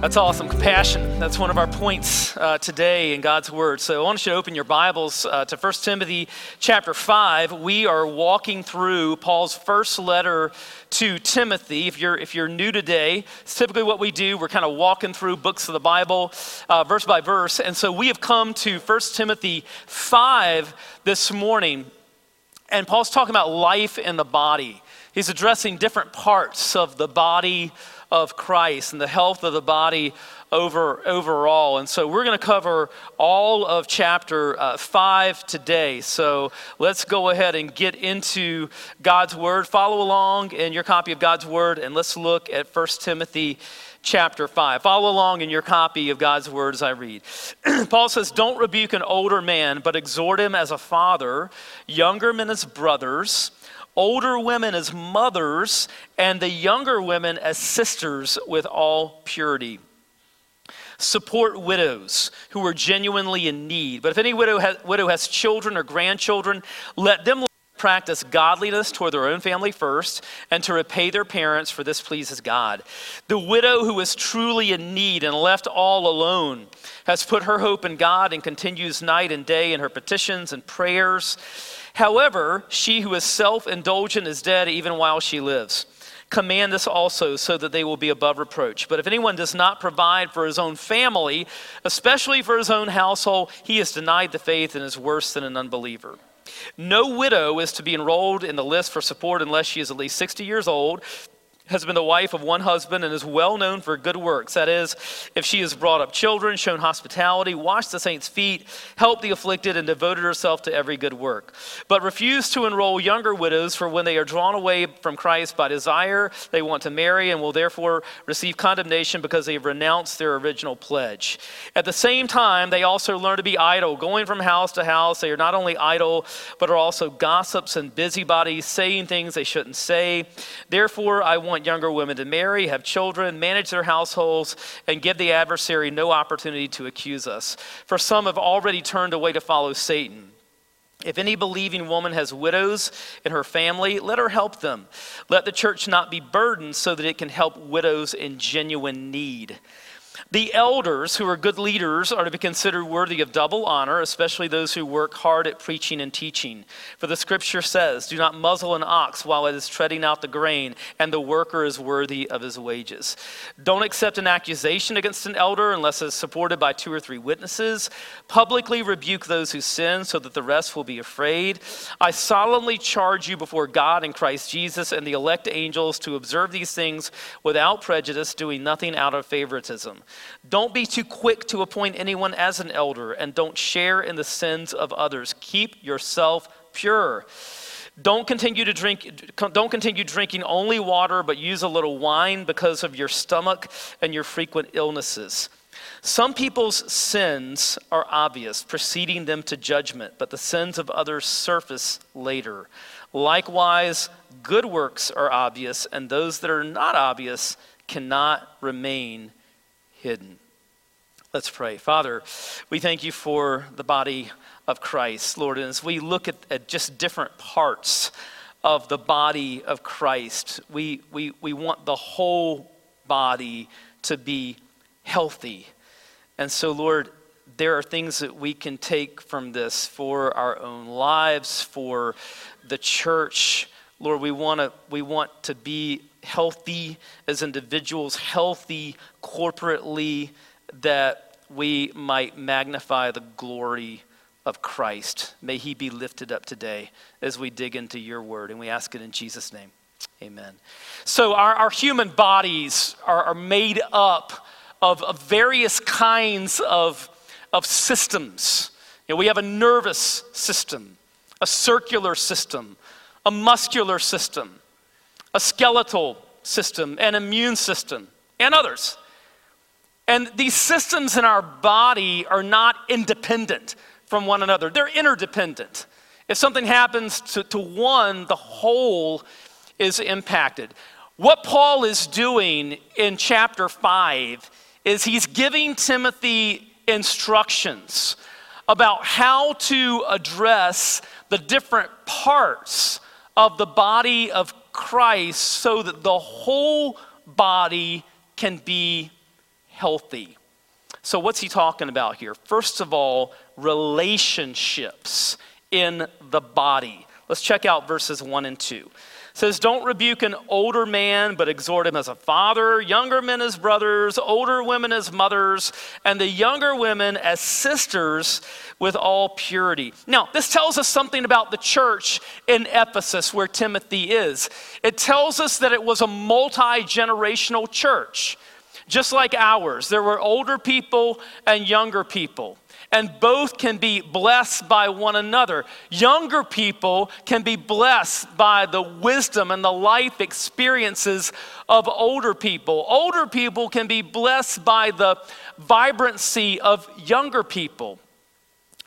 That's awesome. Compassion. That's one of our points uh, today in God's Word. So I want you to open your Bibles uh, to 1 Timothy chapter 5. We are walking through Paul's first letter to Timothy. If you're, if you're new today, it's typically what we do. We're kind of walking through books of the Bible, uh, verse by verse. And so we have come to 1 Timothy 5 this morning. And Paul's talking about life in the body. He's addressing different parts of the body of Christ and the health of the body over, overall. And so we're going to cover all of chapter uh, 5 today. So let's go ahead and get into God's Word. Follow along in your copy of God's Word, and let's look at 1 Timothy chapter 5. Follow along in your copy of God's Word as I read. Paul says, Don't rebuke an older man, but exhort him as a father, younger men as brothers older women as mothers, and the younger women as sisters with all purity. Support widows who are genuinely in need. But if any widow has, widow has children or grandchildren, let them practice godliness toward their own family first and to repay their parents, for this pleases God. The widow who is truly in need and left all alone has put her hope in God and continues night and day in her petitions and prayers. However, she who is self indulgent is dead even while she lives. Command this also so that they will be above reproach. But if anyone does not provide for his own family, especially for his own household, he has denied the faith and is worse than an unbeliever. No widow is to be enrolled in the list for support unless she is at least 60 years old has been the wife of one husband and is well known for good works. That is, if she has brought up children, shown hospitality, washed the saints' feet, helped the afflicted, and devoted herself to every good work. But refuse to enroll younger widows, for when they are drawn away from Christ by desire, they want to marry and will therefore receive condemnation because they have renounced their original pledge. At the same time, they also learn to be idle, going from house to house. They are not only idle, but are also gossips and busybodies, saying things they shouldn't say. Therefore, I want want younger women to marry, have children, manage their households, and give the adversary no opportunity to accuse us. For some have already turned away to follow Satan. If any believing woman has widows in her family, let her help them. Let the church not be burdened so that it can help widows in genuine need. The elders, who are good leaders, are to be considered worthy of double honor, especially those who work hard at preaching and teaching. For the scripture says, Do not muzzle an ox while it is treading out the grain, and the worker is worthy of his wages. Don't accept an accusation against an elder unless it is supported by two or three witnesses. Publicly rebuke those who sin so that the rest will be afraid. I solemnly charge you before God and Christ Jesus and the elect angels to observe these things without prejudice, doing nothing out of favoritism. Don't be too quick to appoint anyone as an elder, and don't share in the sins of others. Keep yourself pure. Don't continue to drink don't continue drinking only water but use a little wine because of your stomach and your frequent illnesses. Some people's sins are obvious, preceding them to judgment, but the sins of others surface later. Likewise, good works are obvious, and those that are not obvious cannot remain hidden. Let's pray. Father, we thank you for the body of Christ, Lord. And as we look at, at just different parts of the body of Christ, we, we, we want the whole body to be healthy. And so, Lord, there are things that we can take from this for our own lives, for the church. Lord, we want to we want to be healthy as individuals, healthy corporately, that we might magnify the glory of Christ. May he be lifted up today as we dig into your word. And we ask it in Jesus' name. Amen. So, our, our human bodies are, are made up of, of, various kinds of, of systems. You know, we have a nervous system, a circular system, a muscular system, a skeletal system, an immune system, and others. And these systems in our body are not independent from one another, they're interdependent. If something happens to, to one, the whole is impacted. What Paul is doing in chapter 5 is he's giving Timothy instructions about how to address the different parts of the body of Christ so that the whole body can be healthy. So, what's he talking about here? First of all, relationships in the body. Let's check out verses 1 and 2 says, Don't rebuke an older man, but exhort him as a father, younger men as brothers, older women as mothers, and the younger women as sisters with all purity. Now, this tells us something about the church in Ephesus where Timothy is. It tells us that it was a multi generational church, just like ours. There were older people and younger people and both can be blessed by one another. Younger people can be blessed by the wisdom and the life experiences of older people. Older people can be blessed by the vibrancy of younger people.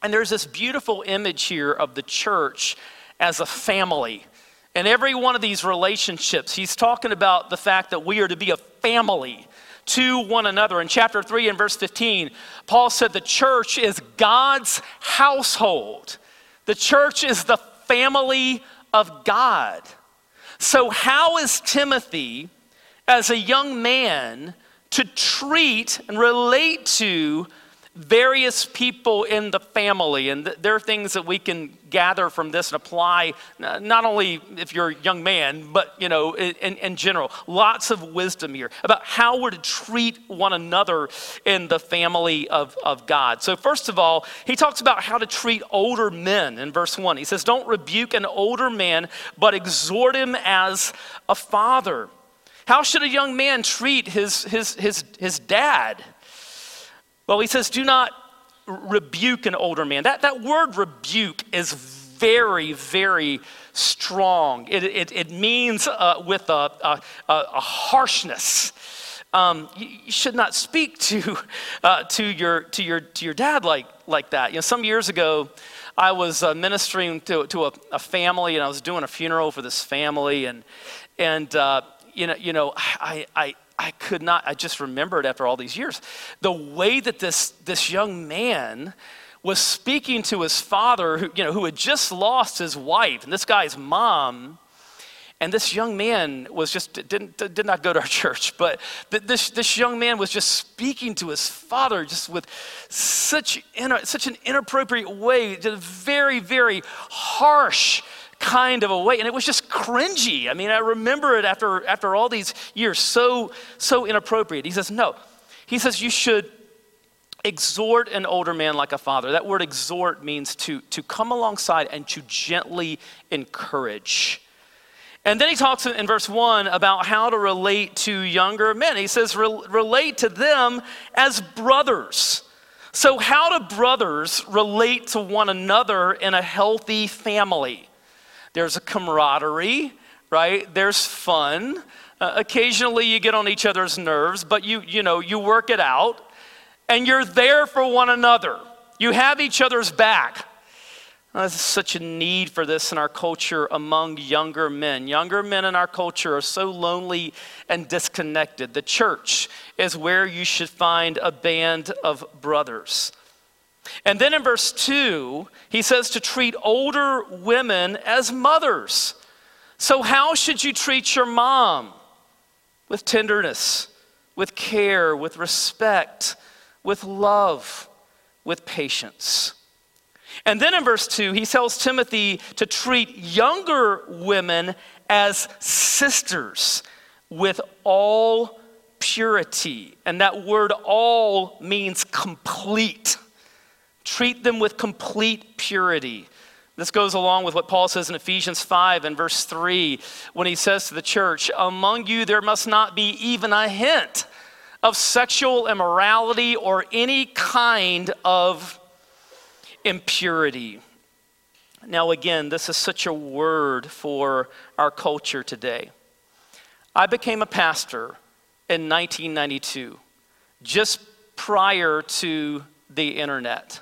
And there's this beautiful image here of the church as a family. And every one of these relationships, he's talking about the fact that we are to be a family to one another. In chapter 3 and verse 15, Paul said the church is God's household, the church is the family of God. So, how is Timothy, as a young man, to treat and relate to various people in the family. And th- there are things that we can gather from this and apply, not only if you're a young man, but, you know, in, in general. Lots of wisdom here about how we're to treat one another in the family of, of God. So, first of all, he talks about how to treat older men in verse 1. He says, Don't rebuke an older man, but exhort him as a father. How should a young man treat his, his, his, his dad? Well, he says, do not rebuke an older man. That, that word rebuke is very, very strong. It, it, it means uh, with a, a, a harshness. Um, you, you, should not speak to, uh, to, your, to, your, to your dad like, like that. You know, some years ago, I was uh, ministering to, to a, a, family and I was doing a funeral for this family. And, and uh, you know, you know I, I, I could not, I just remembered after all these years, the way that this, this young man was speaking to his father, who, you know, who had just lost his wife, and this guy's mom. And this young man was just, didn't, did not go to our church, but this, this young man was just speaking to his father just with such, such an inappropriate way, just very, very harsh kind of a way. And it was just cringy. I mean, I remember it after, after all these years, so, so inappropriate. He says, no. He says, you should exhort an older man like a father. That word exhort means to, to come alongside and to gently encourage. And then he talks in verse 1 about how to relate to younger men. He says, relate to them as brothers. So, how do brothers relate to one another in a healthy family? There's a camaraderie, right? There's fun. Uh, occasionally you get on each other's nerves, but you, you know, you work it out and you're there for one another. You have each other's back. There's such a need for this in our culture among younger men. Younger men in our culture are so lonely and disconnected. The church is where you should find a band of brothers. And then in verse 2, he says to treat older women as mothers. So, how should you treat your mom? With tenderness, with care, with respect, with love, with patience. And then in verse 2, he tells Timothy to treat younger women as sisters with all purity. And that word all means complete. Treat them with complete purity. This goes along with what Paul says in Ephesians 5 and verse 3 when he says to the church, Among you there must not be even a hint of sexual immorality or any kind of impurity. Now, again, this is such a word for our culture today. I became a pastor in 1992, just prior to the internet.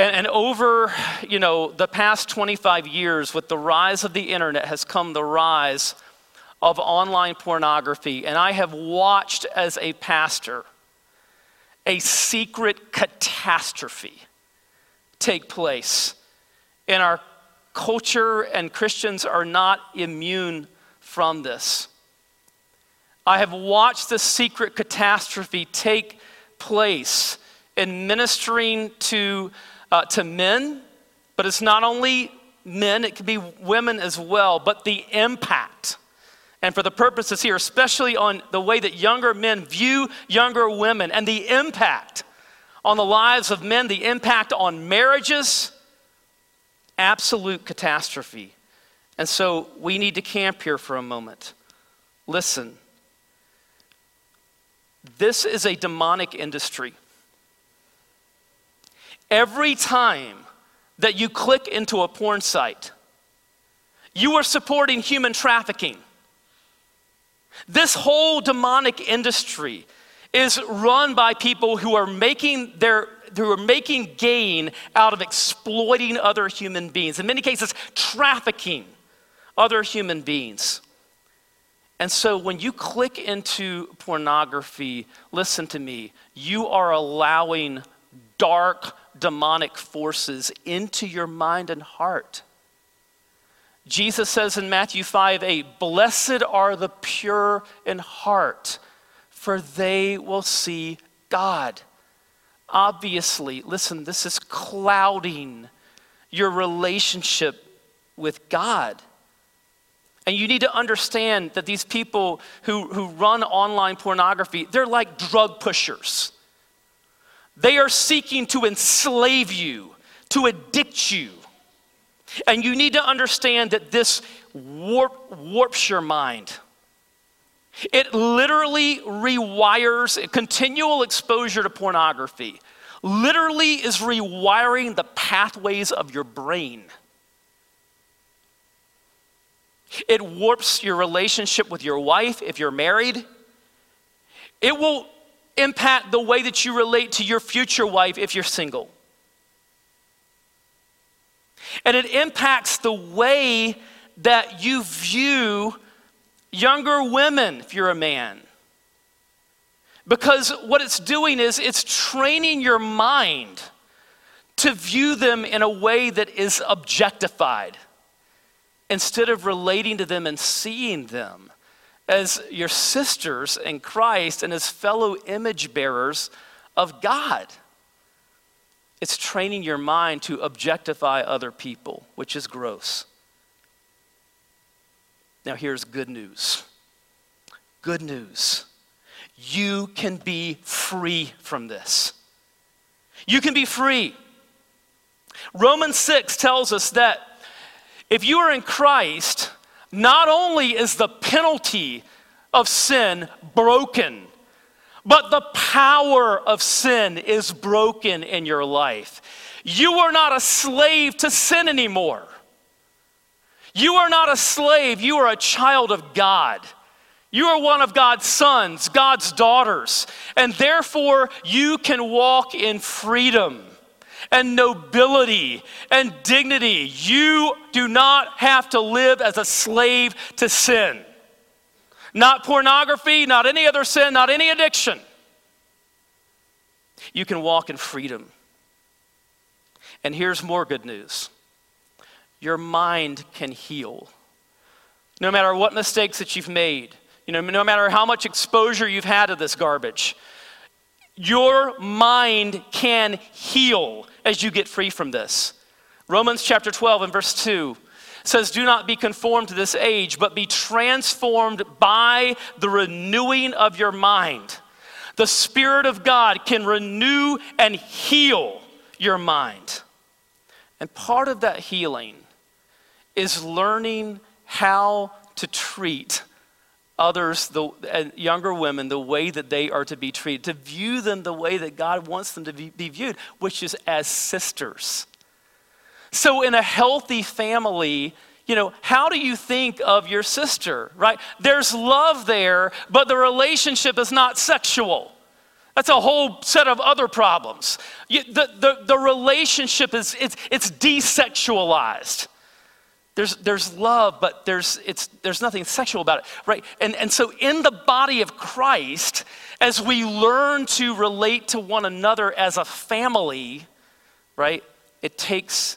And, and, over, you know, the past 25 years, with the rise of the internet, has come the rise of online pornography, and I have watched as a pastor a secret catastrophe take place in our culture, and Christians are not immune from this. I have watched the secret catastrophe take place in ministering to, uh, to men, but it's not only men, it can be women as well, but the impact. And for the purposes here, especially on the way that younger men view younger women and the impact on the lives of men, the impact on marriages, absolute catastrophe. And so we need to camp here for a moment. Listen, this is a demonic industry. Every time that you click into a porn site, you are supporting human trafficking. This whole demonic industry is run by people who are making their who are making gain out of exploiting other human beings. In many cases, trafficking other human beings. And so when you click into pornography, listen to me, you are allowing dark demonic forces into your mind and heart. Jesus says in Matthew 5 8, Blessed are the pure in heart, for they will see God. Obviously, listen, this is clouding your relationship with God. And you need to understand that these people who, who run online pornography, they're like drug pushers. They are seeking to enslave you, to addict you. And you need to understand that this warp, warps your mind. It literally rewires continual exposure to pornography, literally is rewiring the pathways of your brain. It warps your relationship with your wife if you're married. It will impact the way that you relate to your future wife if you're single. And it impacts the way that you view younger women if you're a man. Because what it's doing is it's training your mind to view them in a way that is objectified instead of relating to them and seeing them as your sisters in Christ and as fellow image bearers of God. It's training your mind to objectify other people, which is gross. Now, here's good news. Good news. You can be free from this. You can be free. Romans 6 tells us that if you are in Christ, not only is the penalty of sin broken, but the power of sin is broken in your life. You are not a slave to sin anymore. You are not a slave, you are a child of God. You are one of God's sons, God's daughters, and therefore you can walk in freedom and nobility and dignity. You do not have to live as a slave to sin. Not pornography, not any other sin, not any addiction. You can walk in freedom. And here's more good news your mind can heal. No matter what mistakes that you've made, you know, no matter how much exposure you've had to this garbage, your mind can heal as you get free from this. Romans chapter 12 and verse 2 says, Do not be conformed to this age, but be transformed by the renewing of your mind. The Spirit of God can renew and heal your mind. And part of that healing is learning how to treat others, the younger women, the way that they are to be treated, to view them the way that God wants them to be, be viewed, which is as sisters. So, in a healthy family, you know, how do you think of your sister, right? There's love there, but the relationship is not sexual. That's a whole set of other problems. The, the, the relationship is it's, it's desexualized. There's, there's love, but there's, it's, there's nothing sexual about it, right? And, and so, in the body of Christ, as we learn to relate to one another as a family, right, it takes,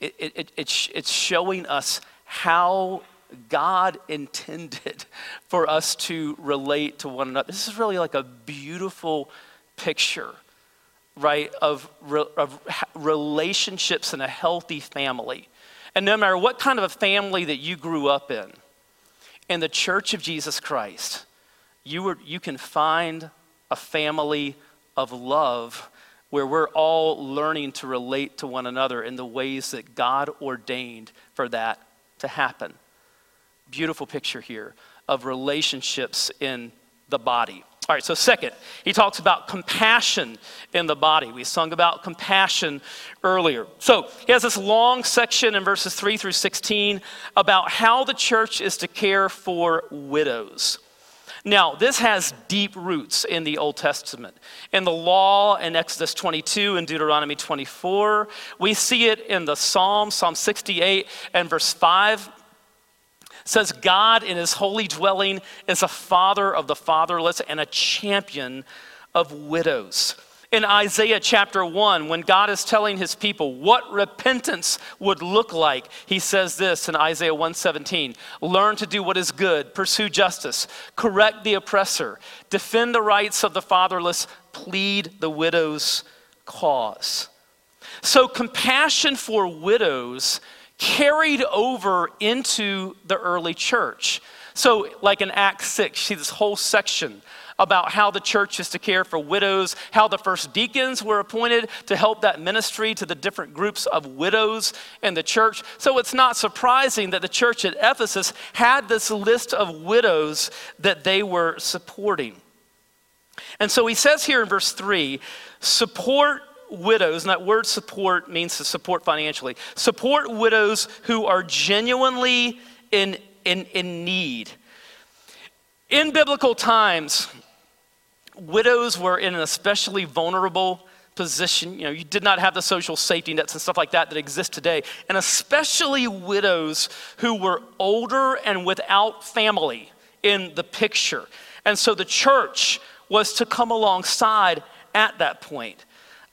it, it, it, it's showing us how God intended for us to relate to one another. This is really like a beautiful picture, right, of, of relationships in a healthy family. And no matter what kind of a family that you grew up in, in the church of Jesus Christ, you, were, you can find a family of love where we're all learning to relate to one another in the ways that God ordained for that to happen. Beautiful picture here of relationships in the body. All right, so second, he talks about compassion in the body. We sung about compassion earlier. So he has this long section in verses 3 through 16 about how the church is to care for widows. Now, this has deep roots in the Old Testament. In the law in Exodus 22 and Deuteronomy 24, we see it in the Psalm, Psalm 68 and verse 5 says God in his holy dwelling is a father of the fatherless and a champion of widows. In Isaiah chapter 1, when God is telling his people what repentance would look like, he says this in Isaiah 117 Learn to do what is good, pursue justice, correct the oppressor, defend the rights of the fatherless, plead the widow's cause. So, compassion for widows carried over into the early church. So, like in Acts 6, see this whole section about how the church is to care for widows, how the first deacons were appointed to help that ministry to the different groups of widows in the church. So it's not surprising that the church at Ephesus had this list of widows that they were supporting. And so he says here in verse 3 support widows, and that word support means to support financially. Support widows who are genuinely in, in, in need. In biblical times, widows were in an especially vulnerable position. You know, you did not have the social safety nets and stuff like that that exist today. And especially widows who were older and without family in the picture. And so the church was to come alongside at that point.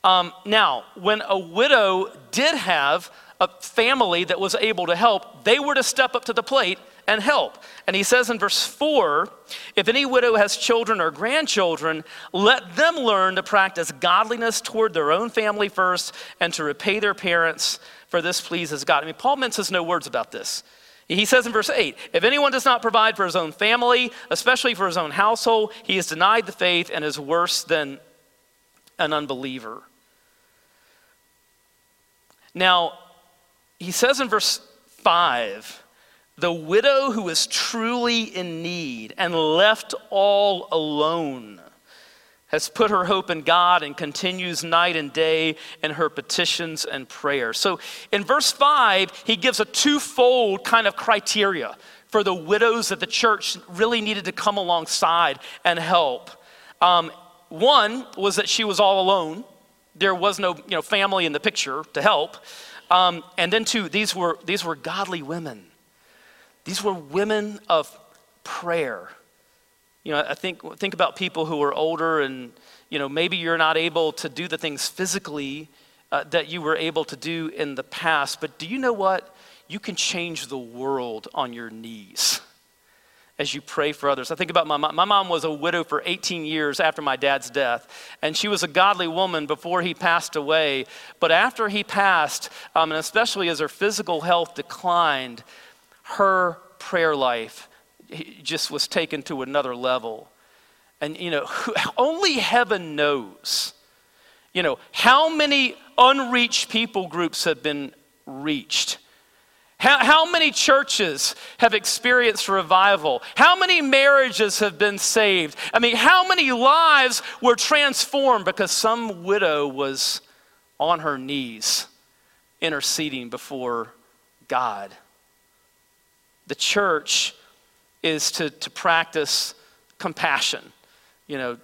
Um, now, when a widow did have a family that was able to help, they were to step up to the plate and help. And he says in verse 4 if any widow has children or grandchildren, let them learn to practice godliness toward their own family first and to repay their parents, for this pleases God. I mean, Paul minces no words about this. He says in verse 8 if anyone does not provide for his own family, especially for his own household, he has denied the faith and is worse than an unbeliever. Now, he says in verse 5 the widow who is truly in need and left all alone has put her hope in God and continues night and day in her petitions and prayers. So in verse 5, he gives a twofold kind of criteria for the widows that the church really needed to come alongside and help. Um, one was that she was all alone there was no you know, family in the picture to help. Um, and then, two, these were, these were godly women. These were women of prayer. You know, I think, think about people who are older and, you know, maybe you're not able to do the things physically uh, that you were able to do in the past, but do you know what? You can change the world on your knees as you pray for others. I think about my mom. My mom was a widow for 18 years after my dad's death, and she was a godly woman before he passed away. But after he passed, um, and especially as her physical health declined, her prayer life just was taken to another level. And, you know, only heaven knows, you know, how many unreached people groups have been reached how, how, many churches have experienced revival? How many marriages have been saved? I mean, how many lives were transformed because some widow was on her knees interceding before God? The church is to, to practice compassion, you know,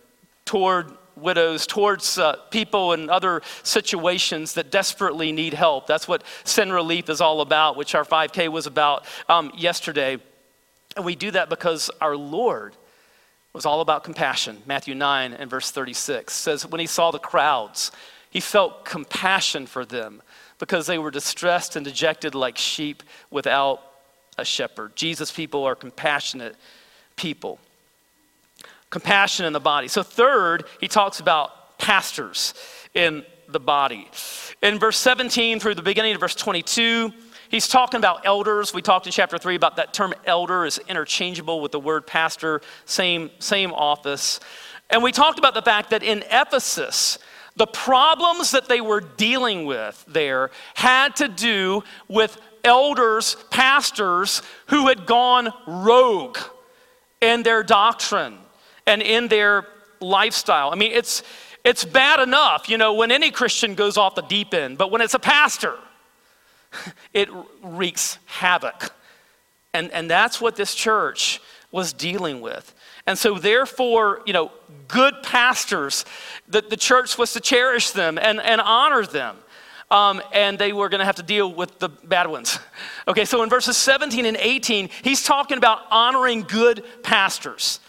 toward widows, towards uh, people in other situations that desperately need help. That's what Send Relief is all about, which our 5K was about um, yesterday. And we do that because our Lord was all about compassion. Matthew 9 and verse 36 says, When he saw the crowds, he felt compassion for them because they were distressed and dejected like sheep without a shepherd. Jesus' people are compassionate people. Compassion in the body. So, third, he talks about pastors in the body. In verse 17 through the beginning of verse 22, he's talking about elders. We talked in chapter 3 about that term elder is interchangeable with the word pastor, same, same office. And we talked about the fact that in Ephesus, the problems that they were dealing with there had to do with elders, pastors who had gone rogue in their doctrine and in their lifestyle. I mean, it's, it's bad enough, you know, when any Christian goes off the deep end, but when it's a pastor, it wreaks havoc. And, and that's what this church was dealing with. And so, therefore, you know, good pastors, the, the church was to cherish them and, and honor them um, and they were going to have to deal with the bad ones. Okay, so in verses 17 and 18, he's talking about honoring good pastors.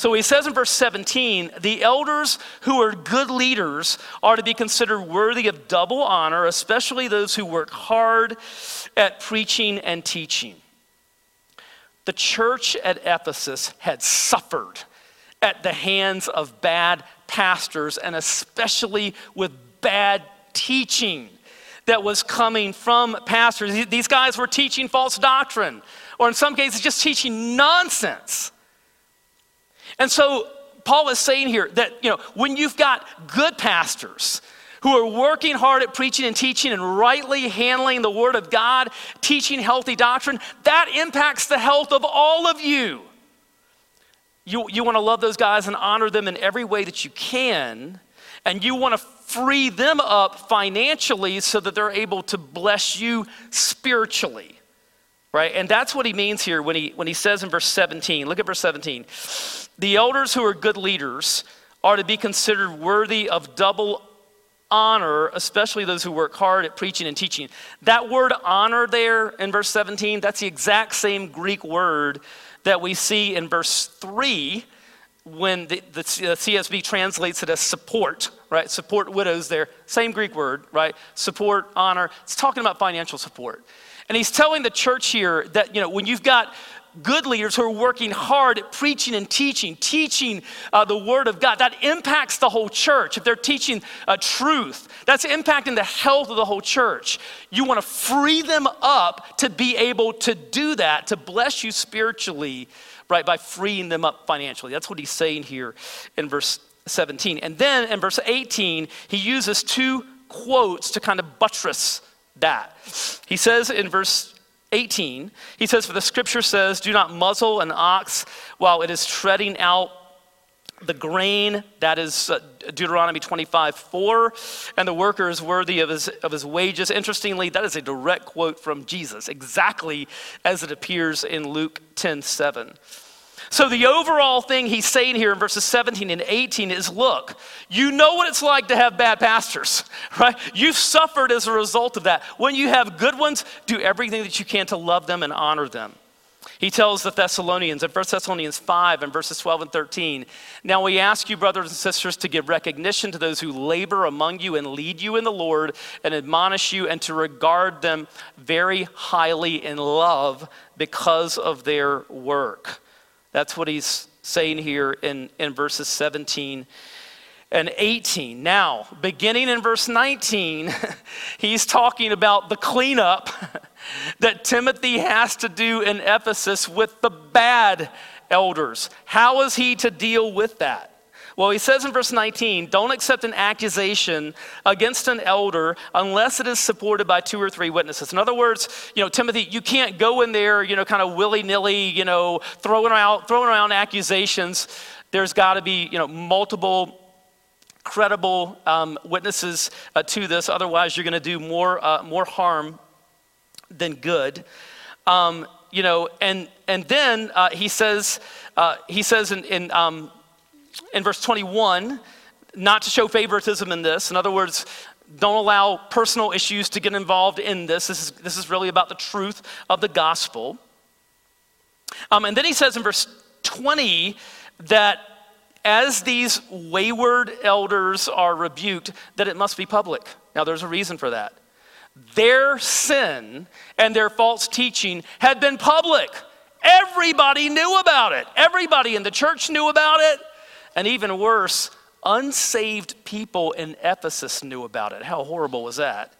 So he says in verse 17, the elders who are good leaders are to be considered worthy of double honor, especially those who work hard at preaching and teaching. The church at Ephesus had suffered at the hands of bad pastors and especially with bad teaching that was coming from pastors. These guys were teaching false doctrine, or in some cases, just teaching nonsense. And so, Paul is saying here that, you know, when you've got good pastors, who are working hard at preaching and teaching and rightly handling the Word of God, teaching healthy doctrine, that impacts the health of all of you. You, you want to love those guys and honor them in every way that you can, and you want to free them up financially so that they're able to bless you spiritually. Right? And that's what he means here when he, when he says in verse 17. Look at verse 17. The elders who are good leaders are to be considered worthy of double honor, especially those who work hard at preaching and teaching. That word honor there in verse 17, that's the exact same Greek word that we see in verse 3 when the, the, CSB uh, translates it as support, right? Support widows there. Same Greek word, right? Support, honor. It's talking about financial support. And he's telling the church here that, you know, when you've got good leaders who are working hard at preaching and teaching, teaching uh, the Word of God. That impacts the whole church. If they're teaching uh, truth, that's impacting the health of the whole church. You want to free them up to be able to do that, to bless you spiritually right, by freeing them up financially. That's what he's saying here in verse 17. And then in verse 18, he uses two quotes to kind of buttress that. He says in verse 18, he says, For the scripture says, Do not muzzle an ox while it is treading out the grain, that is uh, Deuteronomy 25, 4, and the worker is worthy of his, of his wages. Interestingly, that is a direct quote from Jesus, exactly as it appears in Luke 10, 7. So, the overall thing he's saying here in verses 17 and 18 is look, you know what it's like to have bad pastors, right? You've suffered as a result of that. When you have good ones, do everything that you can to love them and honor them. He tells the Thessalonians in 1 Thessalonians 5 and verses 12 and 13 Now we ask you, brothers and sisters, to give recognition to those who labor among you and lead you in the Lord and admonish you, and to regard them very highly in love because of their work. That's what he's saying here in, in verses 17 and 18. Now, beginning in verse 19, he's talking about the cleanup that Timothy has to do in Ephesus with the bad elders. How is he to deal with that? Well, he says in verse 19, don't accept an accusation against an elder unless it is supported by two or three witnesses. In other words, you know, Timothy, you can't go in there, you know, kind of willy nilly, you know, throwing around, throwing around accusations. There's got to be, you know, multiple credible um, witnesses uh, to this. Otherwise, you're going to do more, uh, more harm than good. Um, you know, and, and then uh, he says, uh, he says in, in um, in verse 21, not to show favoritism in this. In other words, don't allow personal issues to get involved in this. This is, this is really about the truth of the gospel. Um, and then he says in verse 20 that as these wayward elders are rebuked, that it must be public. Now, there's a reason for that. Their sin and their false teaching had been public. Everybody knew about it. Everybody in the church knew about it. And even worse, unsaved people in Ephesus knew about it. How horrible was that?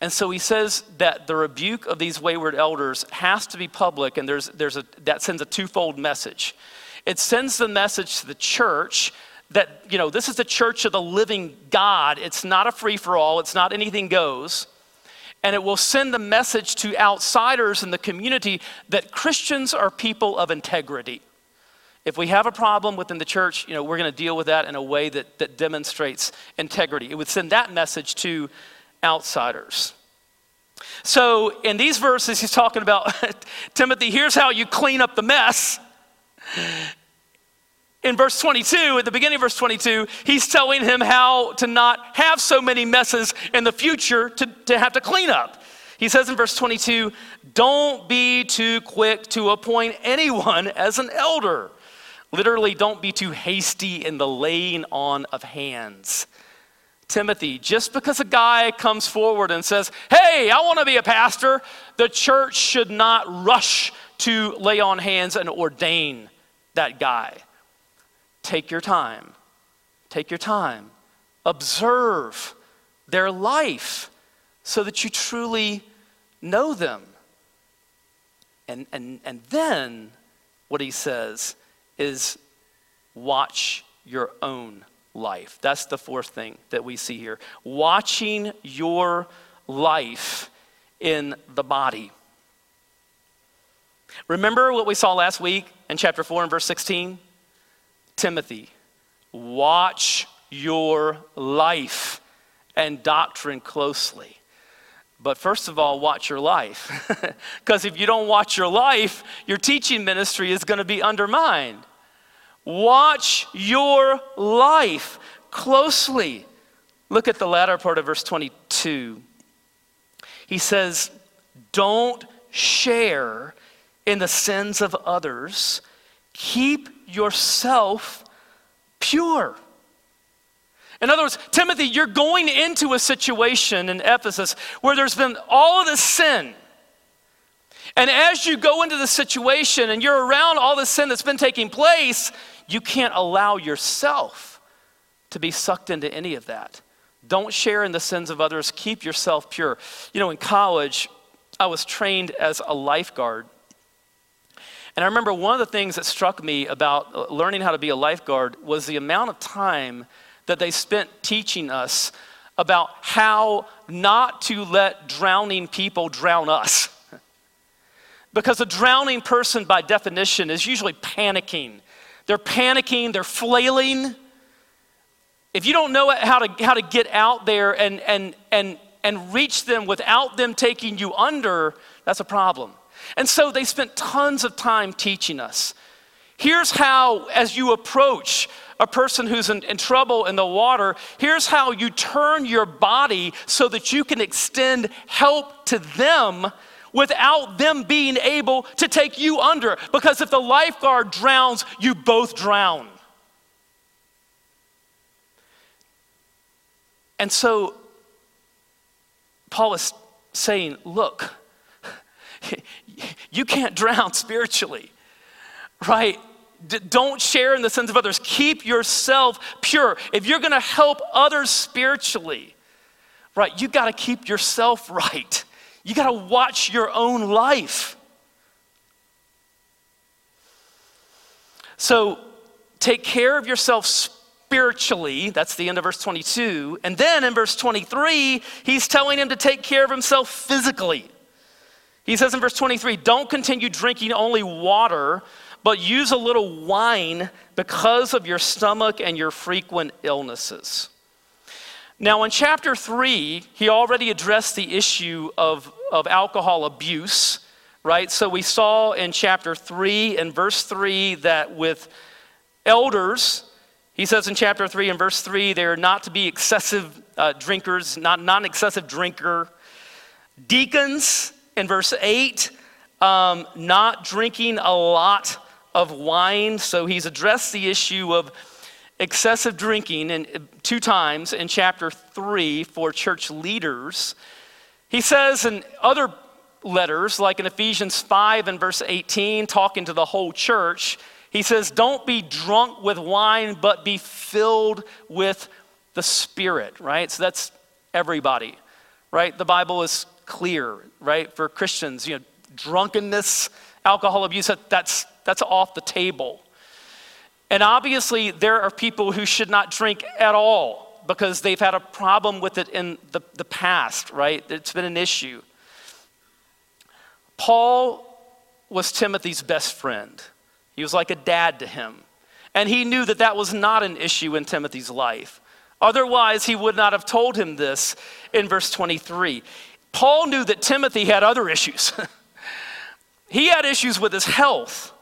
And so he says that the rebuke of these wayward elders has to be public, and there's, there's a, that sends a twofold message. It sends the message to the church that, you know, this is the church of the living God. It's not a free for all, it's not anything goes. And it will send the message to outsiders in the community that Christians are people of integrity. If we have a problem within the church, you know, we're going to deal with that in a way that, that demonstrates integrity. It would send that message to outsiders. So in these verses, he's talking about Timothy, here's how you clean up the mess. In verse 22, at the beginning of verse 22, he's telling him how to not have so many messes in the future to, to have to clean up. He says in verse 22, don't be too quick to appoint anyone as an elder. Literally, don't be too hasty in the laying on of hands. Timothy, just because a guy comes forward and says, Hey, I want to be a pastor, the church should not rush to lay on hands and ordain that guy. Take your time. Take your time. Observe their life so that you truly know them. And, and, and then what he says is watch your own life. That's the fourth thing that we see here. Watching your life in the body. Remember what we saw last week in chapter 4 and verse 16? Timothy, watch your life and doctrine closely. But first of all, watch your life. Because if you don't watch your life, your teaching ministry is going to be undermined. Watch your life closely. Look at the latter part of verse 22. He says, Don't share in the sins of others, keep yourself pure. In other words, Timothy, you're going into a situation in Ephesus where there's been all of this sin. And as you go into the situation and you're around all the sin that's been taking place, you can't allow yourself to be sucked into any of that. Don't share in the sins of others. Keep yourself pure. You know, in college, I was trained as a lifeguard. And I remember one of the things that struck me about learning how to be a lifeguard was the amount of time that they spent teaching us about how not to let drowning people drown us. because a drowning person, by definition, is usually panicking they're panicking, they're flailing. If you don't know how to, how to get out there and, and, and, and reach them without them taking you under, that's a problem. And so they spent tons of time teaching us. Here's how, as you approach a person who's in, in, trouble in the water, here's how you turn your body so that you can extend help to them without them being able to take you under. Because if the lifeguard drowns, you both drown. And so Paul is saying, look, you can't drown spiritually, right? Don't share in the sins of others. Keep yourself pure. If you're going to help others spiritually, right, you got to keep yourself right. You got to watch your own life. So take care of yourself spiritually. That's the end of verse 22. And then in verse 23, he's telling him to take care of himself physically. He says in verse 23 don't continue drinking only water, but use a little wine because of your stomach and your frequent illnesses. Now, in chapter 3, he already addressed the issue of, of alcohol abuse, right? So we saw in chapter 3 and verse 3 that with elders, He says in chapter 3 and verse 3 they're not to be excessive uh, drinkers, not non excessive drinker. Deacons in verse 8, um, not drinking a lot of wine. So he's addressed the issue of excessive drinking in, two times in chapter 3 for church leaders. He says in other letters, like in Ephesians 5 and verse 18, talking to the whole church, he says, Don't be drunk with wine, but be filled with the Spirit, right? So that's everybody, right? The Bible is clear, right? For Christians, you know, drunkenness, alcohol abuse, that's, that's off the table. And obviously, there are people who should not drink at all because they've had a problem with it in the, the past, right? It's been an issue. Paul was Timothy's best friend. He was like a dad to him. And he knew that that was not an issue in Timothy's life. Otherwise, he would not have told him this in verse 23. Paul knew that Timothy had other issues. he had issues with his health.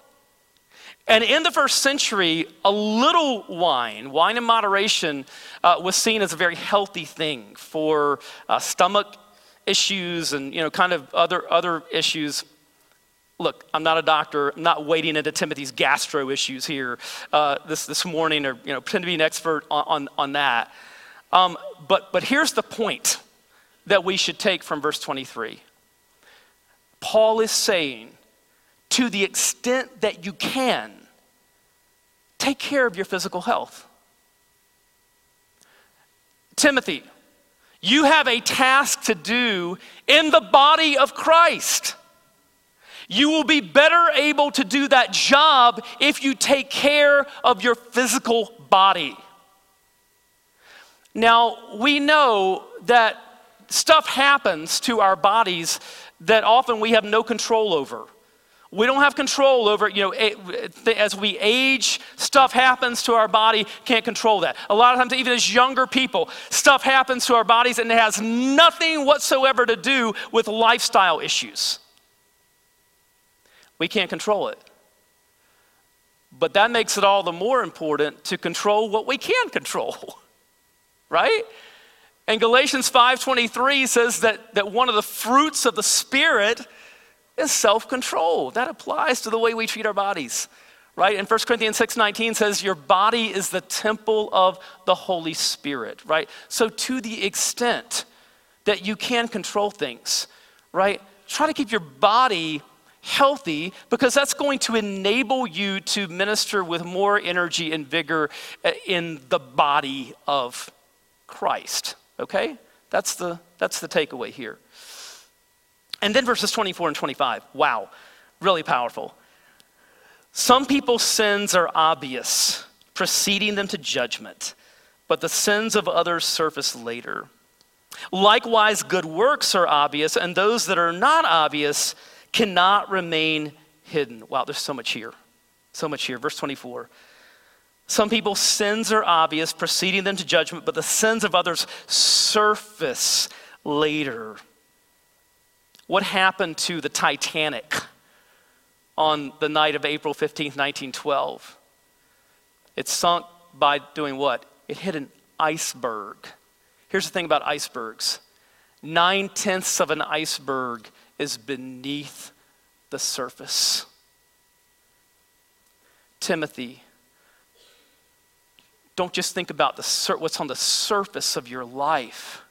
And in the first century, a little wine, wine in moderation, uh, was seen as a very healthy thing for uh, stomach issues and you know kind of other other issues look, I'm not a doctor. I'm not wading into Timothy's gastro issues here uh, this, this morning or you know, pretend to be an expert on, on, on that. Um, but, but here's the point that we should take from verse 23. Paul is saying, to the extent that you can, take care of your physical health. Timothy, you have a task to do in the body of Christ. You will be better able to do that job if you take care of your physical body. Now, we know that stuff happens to our bodies that often we have no control over. We don't have control over, you know, as we age, stuff happens to our body, can't control that. A lot of times, even as younger people, stuff happens to our bodies and it has nothing whatsoever to do with lifestyle issues. We can't control it. But that makes it all the more important to control what we can control. right? And Galatians 5:23 says that, that one of the fruits of the Spirit is self-control. That applies to the way we treat our bodies. Right? And 1 Corinthians 6:19 says your body is the temple of the Holy Spirit, right? So to the extent that you can control things, right? Try to keep your body healthy because that's going to enable you to minister with more energy and vigor uh, in the body of Christ. Okay? That's the, that's the takeaway here. And then verses 24 and 25. Wow, really powerful. Some people's sins are obvious, preceding them to judgment, but the sins of others surface later. Likewise, good works are obvious, and those that are not obvious cannot remain hidden. Wow, there's so much here. So much here. Verse 24. Some people's sins are obvious, preceding them to judgment, but the sins of others surface later. What happened to the Titanic on the night of April 15th, 1912? It sunk by doing what? It hit an iceberg. Here's the thing about icebergs nine tenths of an iceberg is beneath the surface. Timothy, don't just think about the what's on the surface of your life.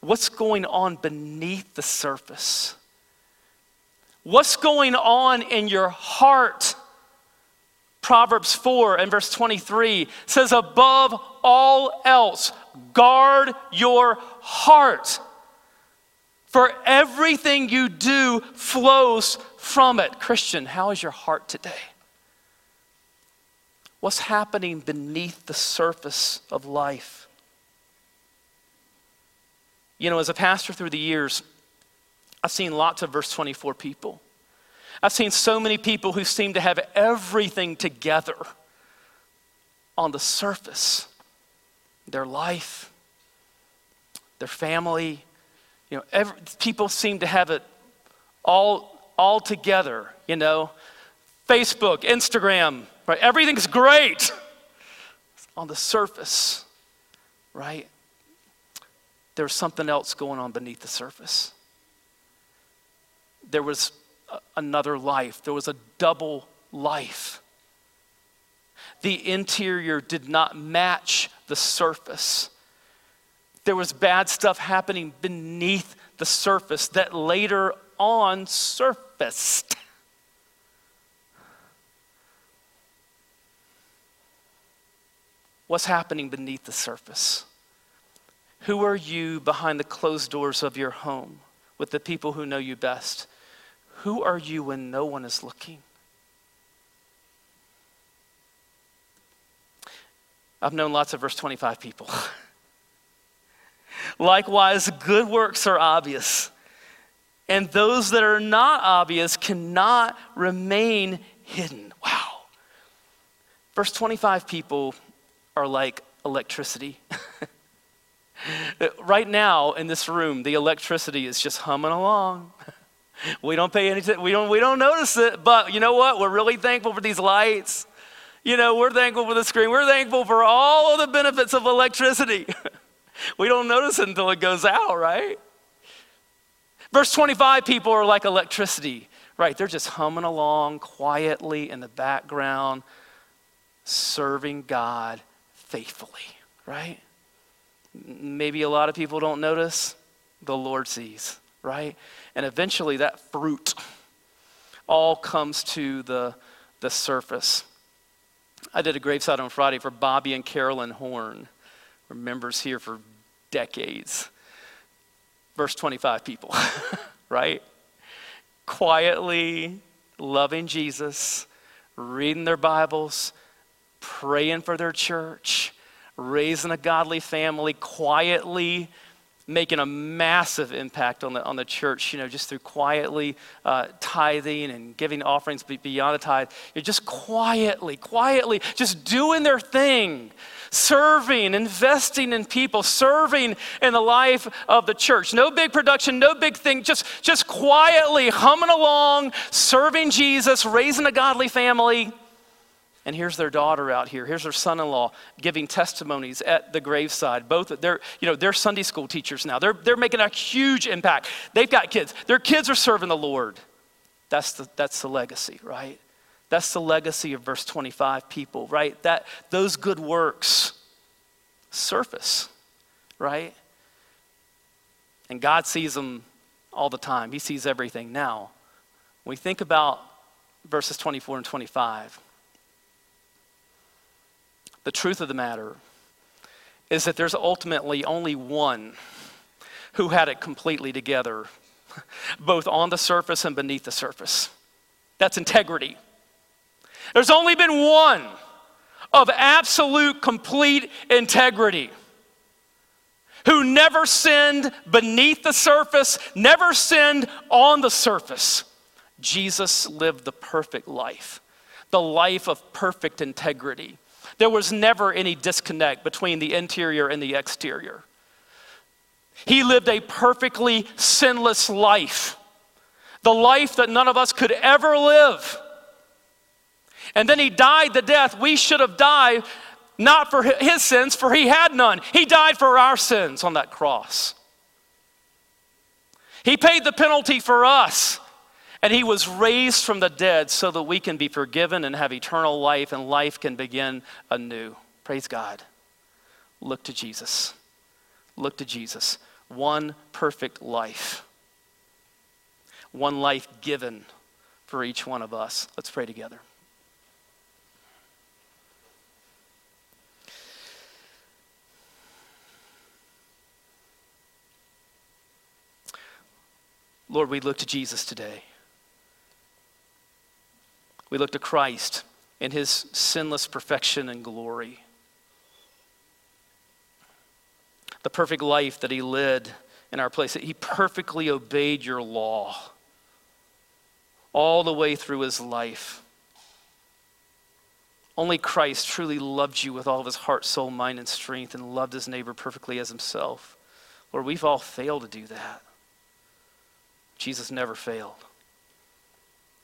What's going on beneath the surface? What's going on in your heart? Proverbs 4 and verse 23 says, Above all else, guard your heart for everything you do flows from it. Christian, how is your heart today? What's happening beneath the surface of life? You know, as a pastor through the years, I've seen lots of verse 24 people. I've seen so many people who seem to have everything together on the surface their life, their family, you know, every, people seem to have it all, all together, you know. Facebook, Instagram, right? Everything's great. on the surface, right? There's something else going on beneath the surface. There was another life, there was a double life. The interior did not match the surface. There was bad stuff happening beneath the surface that later on surfaced. What's happening beneath the surface? Who are you behind the closed doors of your home with the people who know you best? Who are you when no one is looking? I've known lots of verse 25 people. Likewise, good works are obvious, and those that are not obvious cannot remain hidden. Wow. Verse 25 people are like electricity. right now in this room, the electricity is just humming along. We don't pay any we don't we don't notice it, but you know what? We're really thankful for these lights. You know, we're thankful for the screen. We're thankful for all of the benefits of electricity. we don't notice it until it goes out, right? Verse 25 people are like electricity, right? They're just humming along quietly in the background, serving God faithfully, right? Maybe a lot of people don't notice, the Lord sees, right? And eventually that fruit all comes to the, the surface. I did a graveside on Friday for Bobby and Carolyn Horn. We're members here for decades. Verse 25 people, right? Quietly loving Jesus, reading their Bibles, praying for their church, raising a godly family, quietly making a massive impact on the, on the church, you know, just through quietly uh, tithing and giving offerings beyond the tithe. You're just quietly, quietly, just doing their thing, serving, investing in people, serving in the life of the church. No big production, no big thing, just, just quietly humming along, serving Jesus, raising a godly family. And here's their daughter out here. Here's their son-in-law giving testimonies at the graveside. Both they're, you know, they're Sunday school teachers now. They're, they're making a huge impact. They've got kids. Their kids are serving the Lord. That's the, that's the legacy, right? That's the legacy of verse 25 people, right? That those good works surface, right? And God sees them all the time. He sees everything now. When we think about verses 24 and 25, the truth of the matter is that there's ultimately only one who had it completely together, both on the surface and beneath the surface. That's integrity. There's only been one of absolute, complete integrity who never sinned beneath the surface, never sinned on the surface. Jesus lived the perfect life, the life of perfect integrity. There was never any disconnect between the interior and the exterior. He lived a perfectly sinless life, the life that none of us could ever live. And then he died the death we should have died, not for his sins, for he had none. He died for our sins on that cross. He paid the penalty for us. And he was raised from the dead so that we can be forgiven and have eternal life and life can begin anew. Praise God. Look to Jesus. Look to Jesus. One perfect life. One life given for each one of us. Let's pray together. Lord, we look to Jesus today. We look to Christ in his sinless perfection and glory. The perfect life that he led in our place, he perfectly obeyed your law all the way through his life. Only Christ truly loved you with all of his heart, soul, mind, and strength and loved his neighbor perfectly as himself. Lord, we've all failed to do that. Jesus never failed.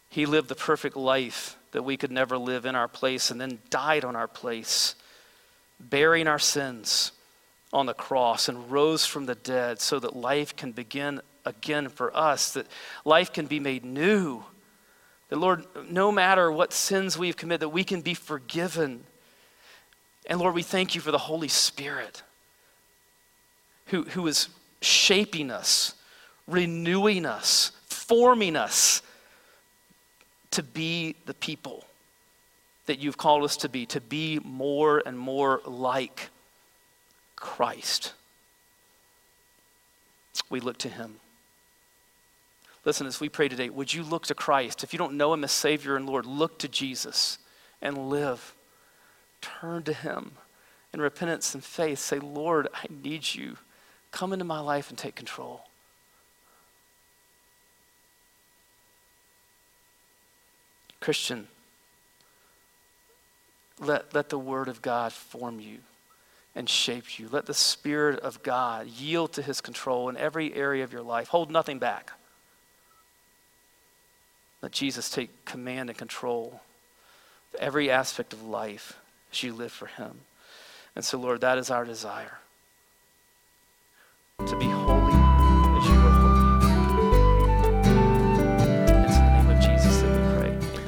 He lived the perfect life that we could never live in our place and then died on our place bearing our sins on the cross and rose from the dead so that life can begin again for us, that life can be made new. That, Lord, no matter what sins we've committed, that we can be forgiven. And Lord, we thank you for the Holy Spirit who, who is shaping us, renewing us, forming us to be the people that you've called us to be, to be more and more like Christ. We look to him. Listen, as we pray today, would you look to Christ? If you don't know him as Savior and Lord, look to Jesus and live. Turn to him in repentance and faith. Say, Lord, I need you. Come into my life and take control. Christian, let, let the Word of God form you and shape you. Let the Spirit of God yield to His control in every area of your life. Hold nothing back. Let Jesus take command and control of every aspect of life as you live for Him. And so, Lord, that is our desire to be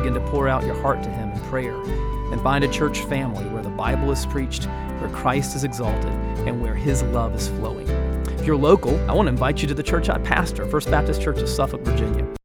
Begin to pour out your heart to Him in prayer. And find a church family where the Bible is preached, where Christ is exalted, and where His love is flowing. If you're local, I want to invite you to the church I pastor, First Baptist Church of Suffolk, Virginia.